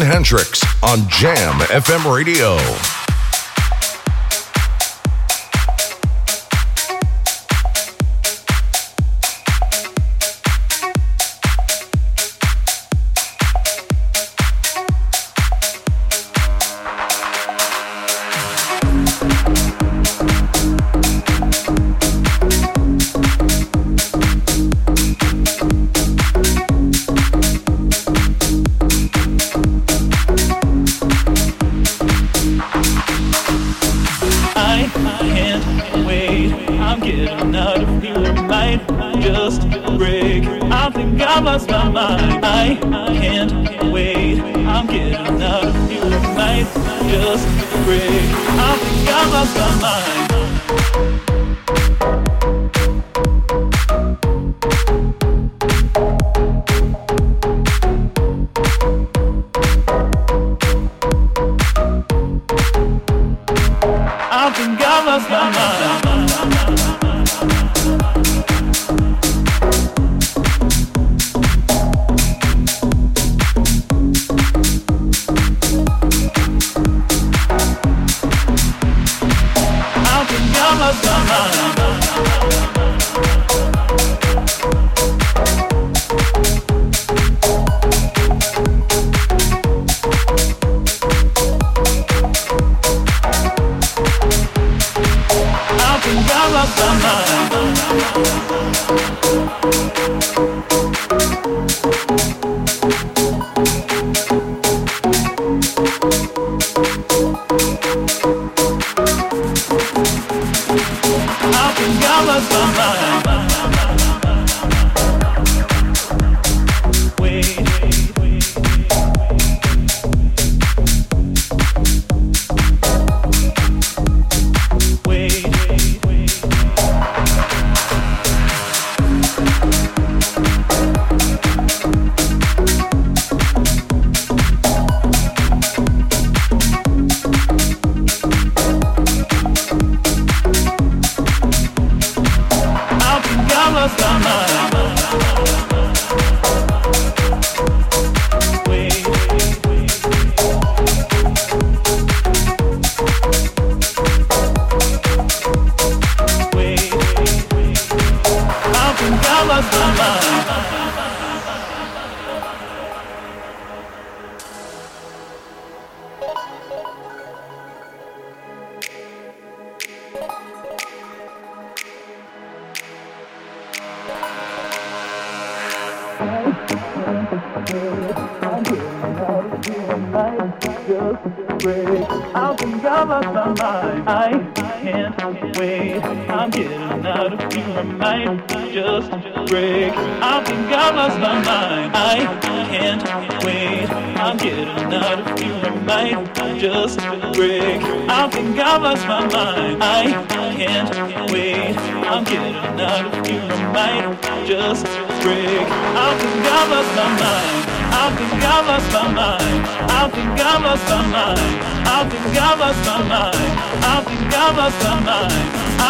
Hendrix on JammFM Radio.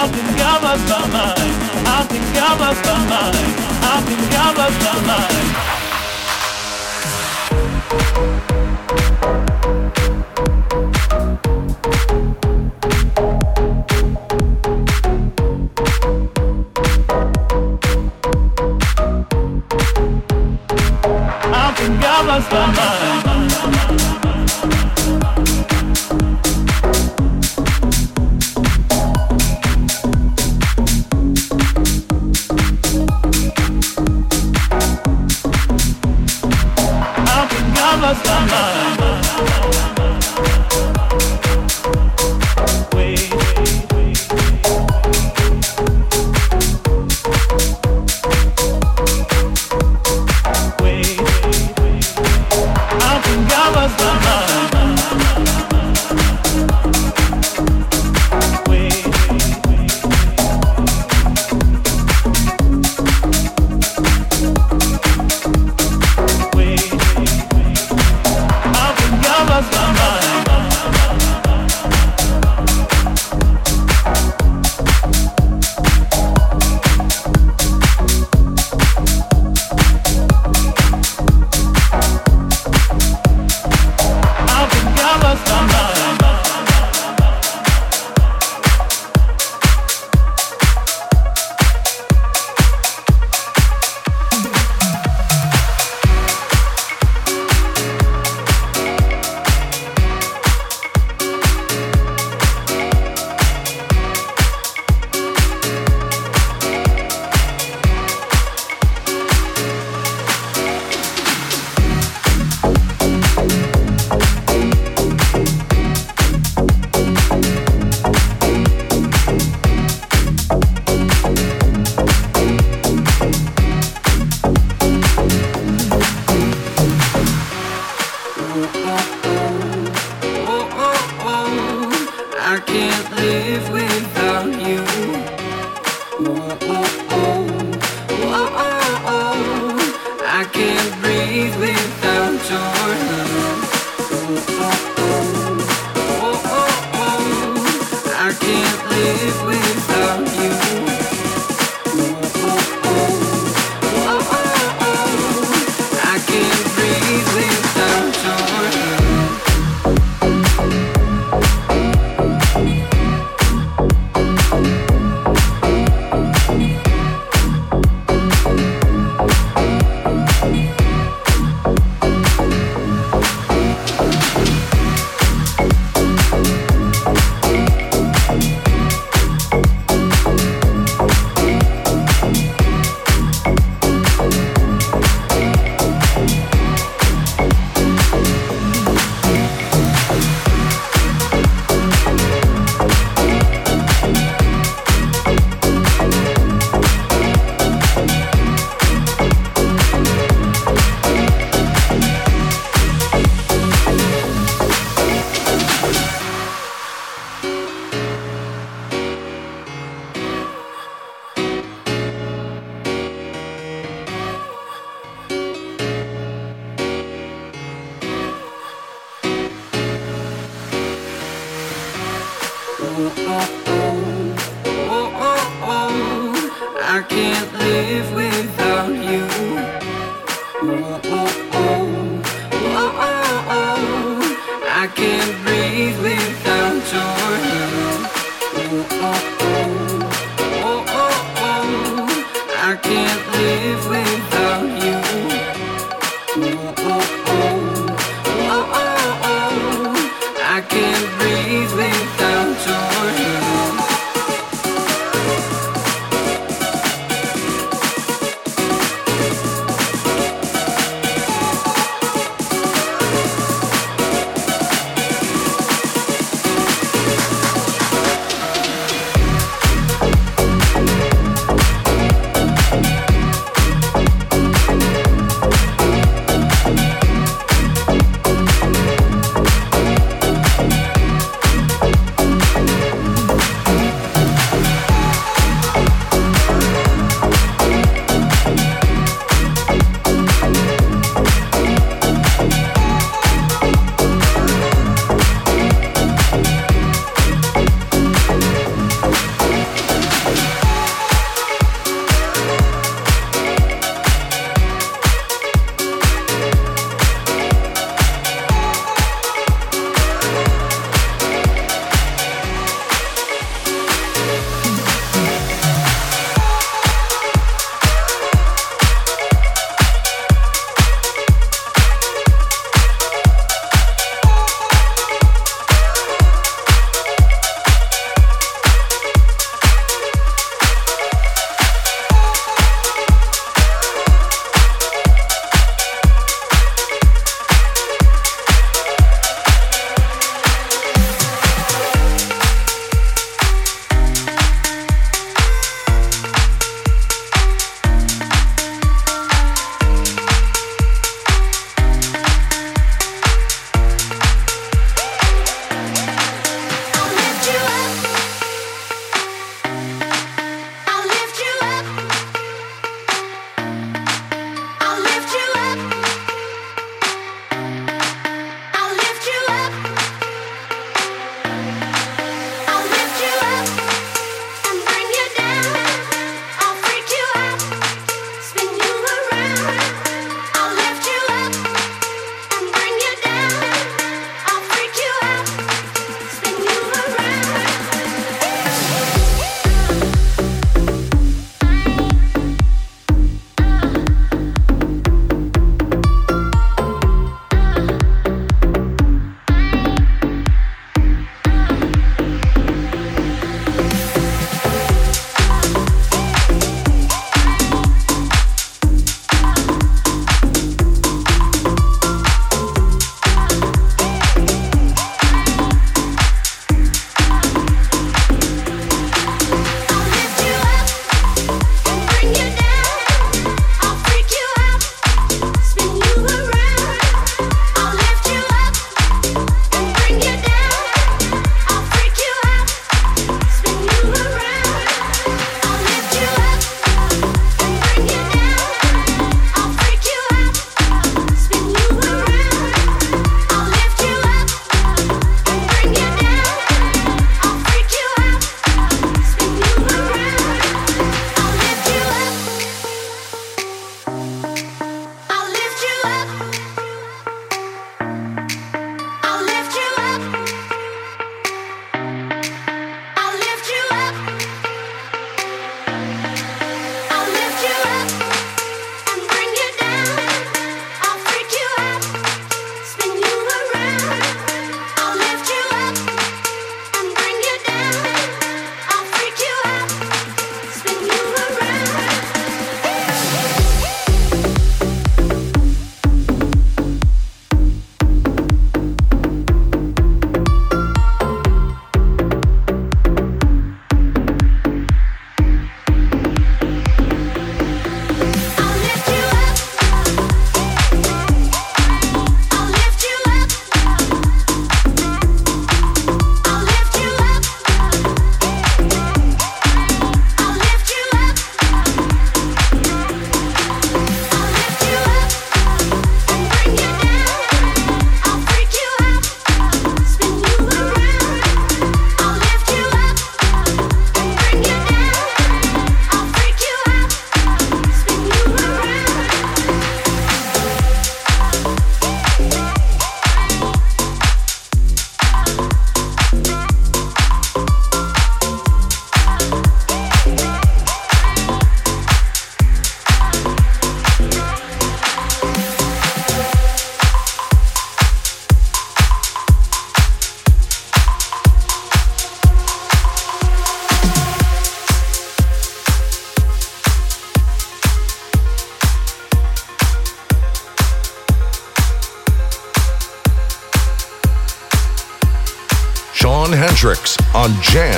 think I lost my mind. I think I lost my mind. I think I lost my mind. I think I lost my mind.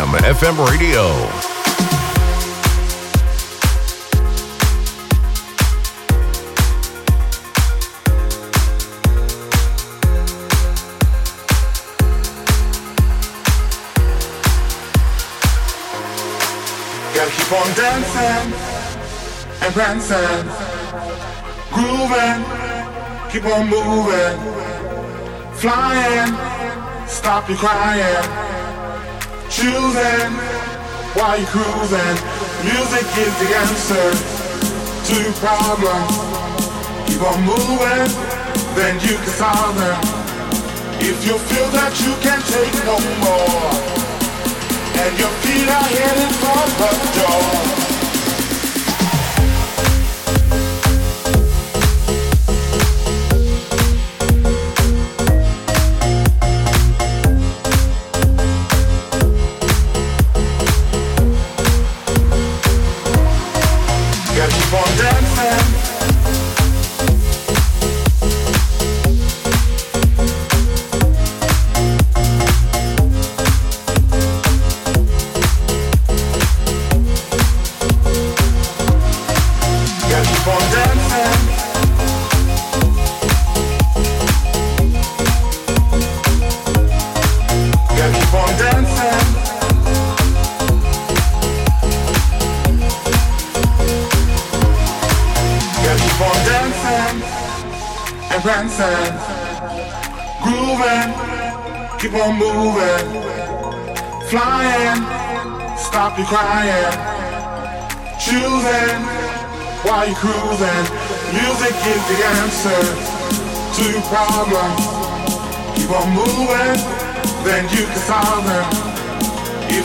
JammFM Radio. Keep on dancing and prancing, grooving, keep on moving, flying, stop you crying, choosing while you're cruising. Music is the answer to your problems. Keep on moving, then you can solve them. If you feel that you can't take no more and your feet are headed for the door.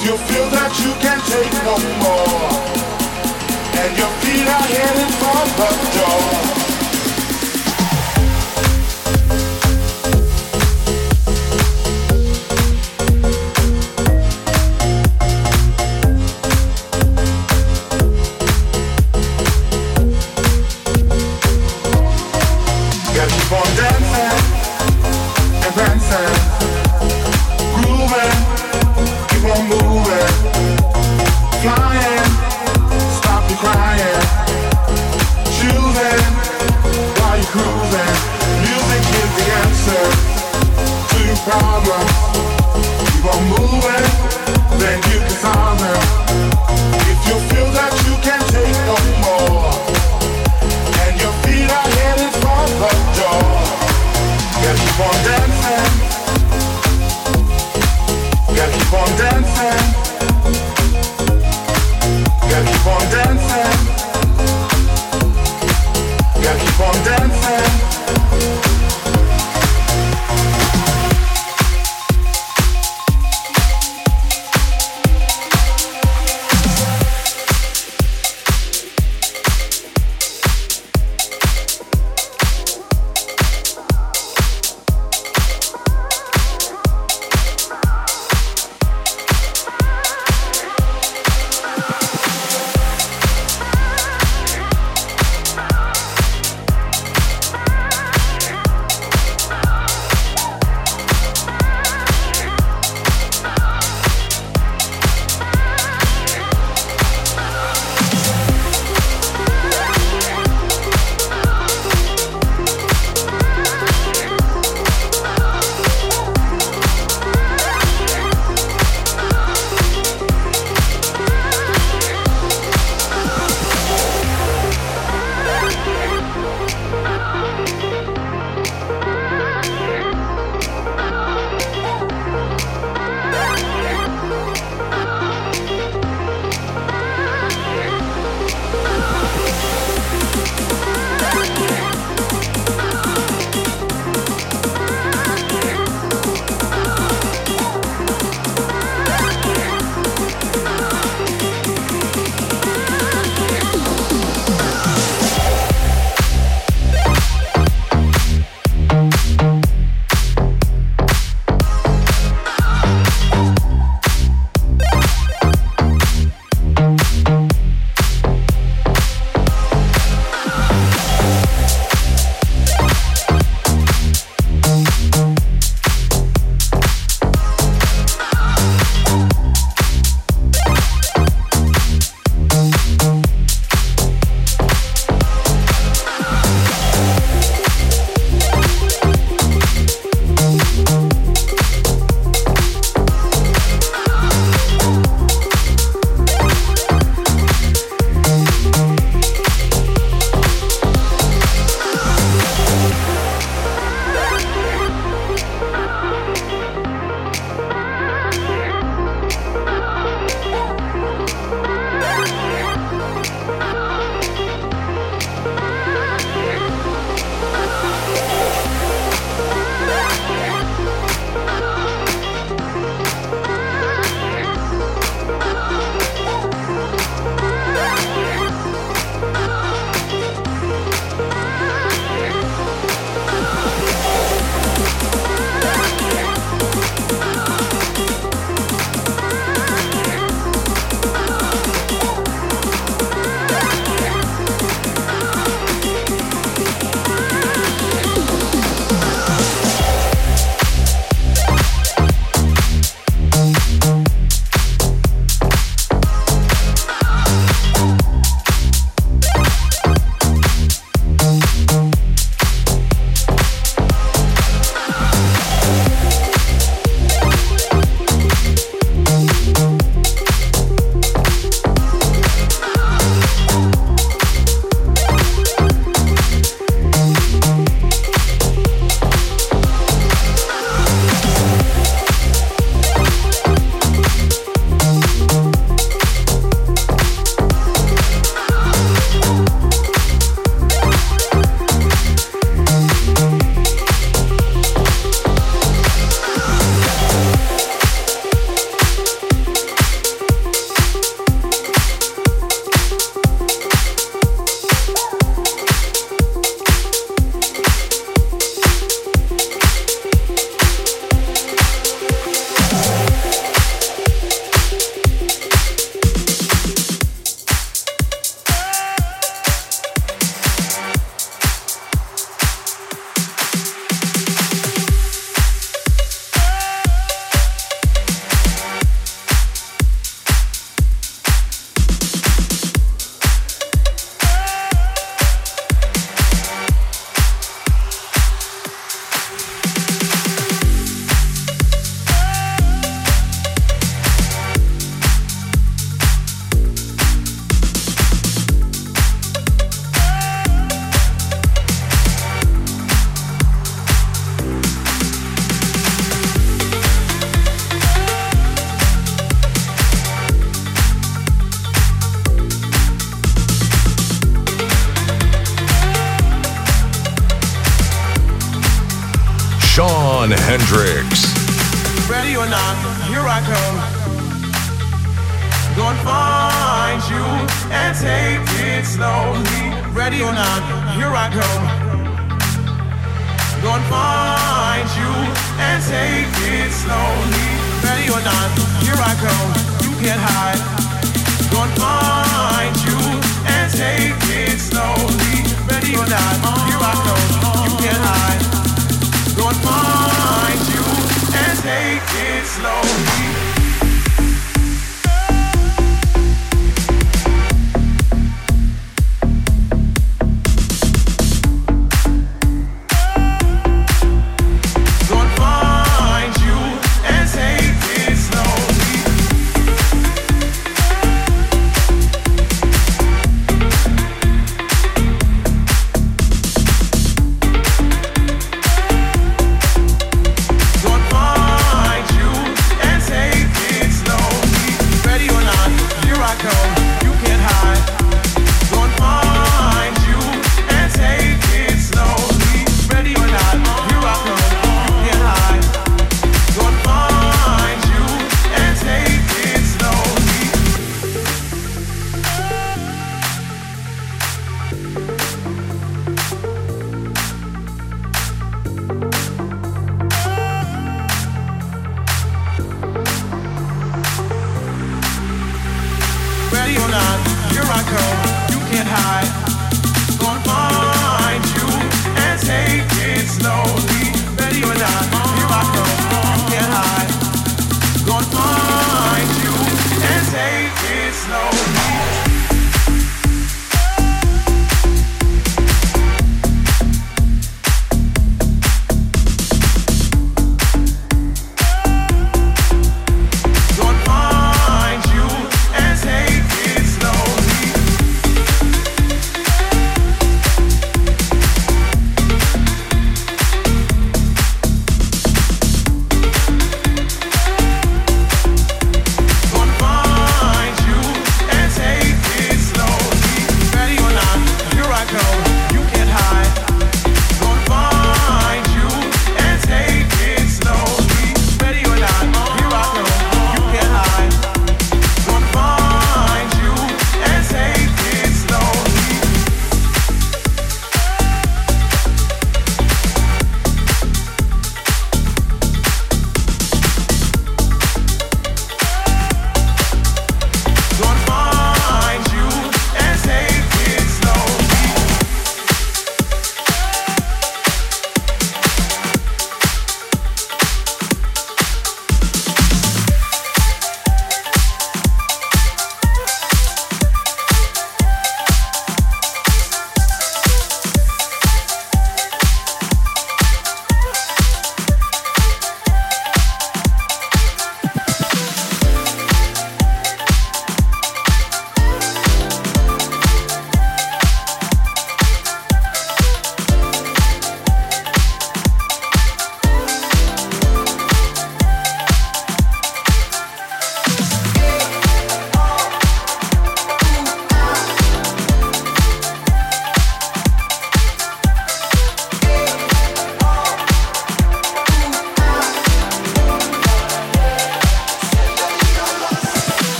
If you feel that you can't take no more, and your feet are heading for the door.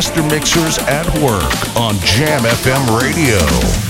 Master Mixers at Work on JammFM Radio.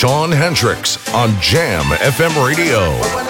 Sean Hendrik's on Jam FM Radio.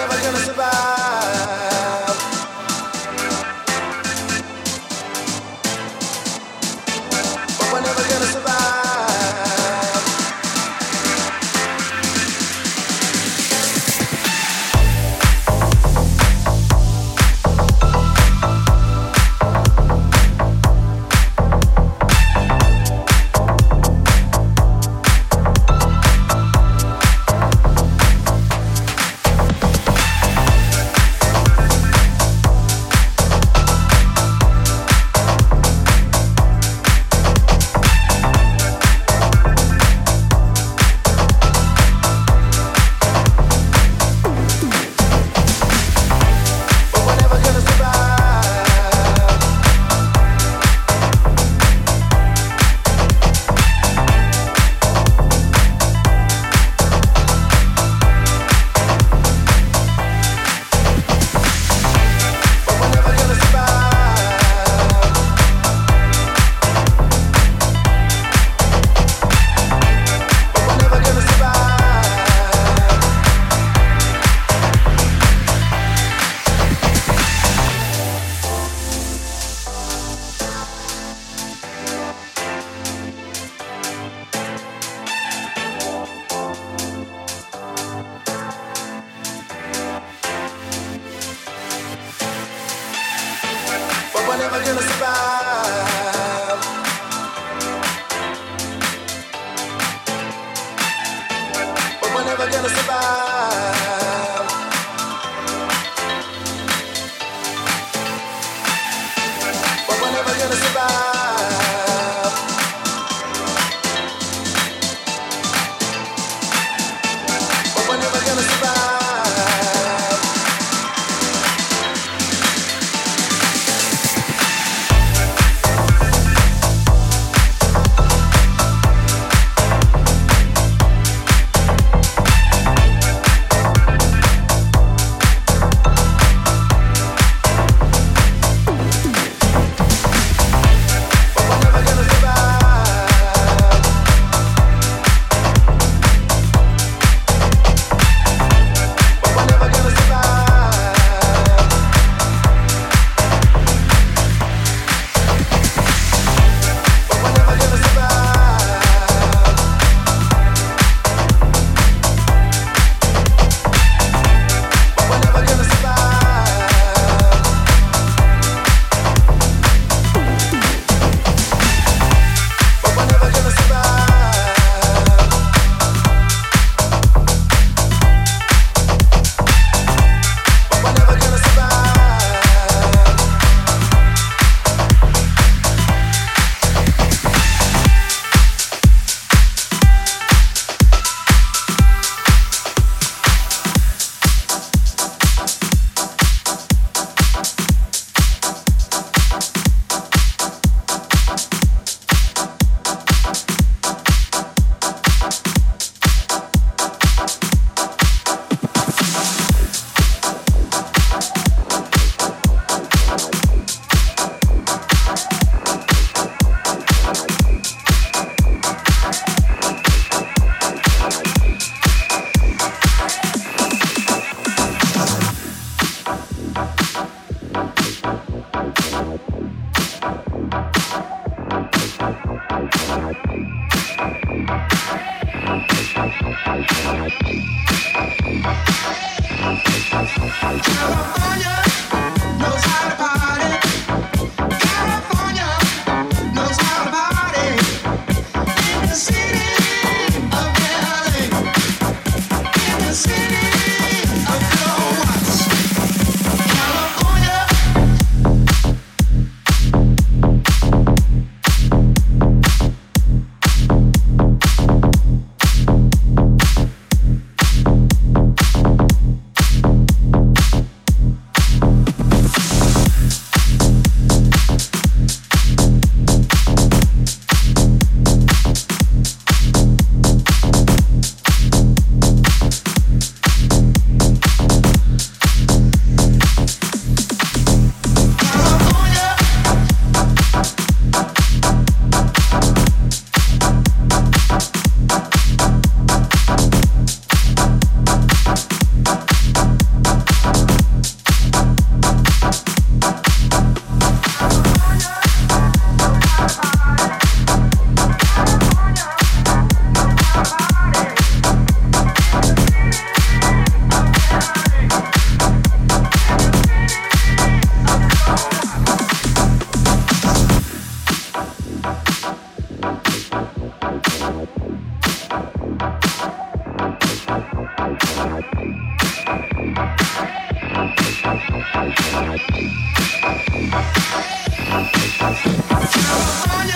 Are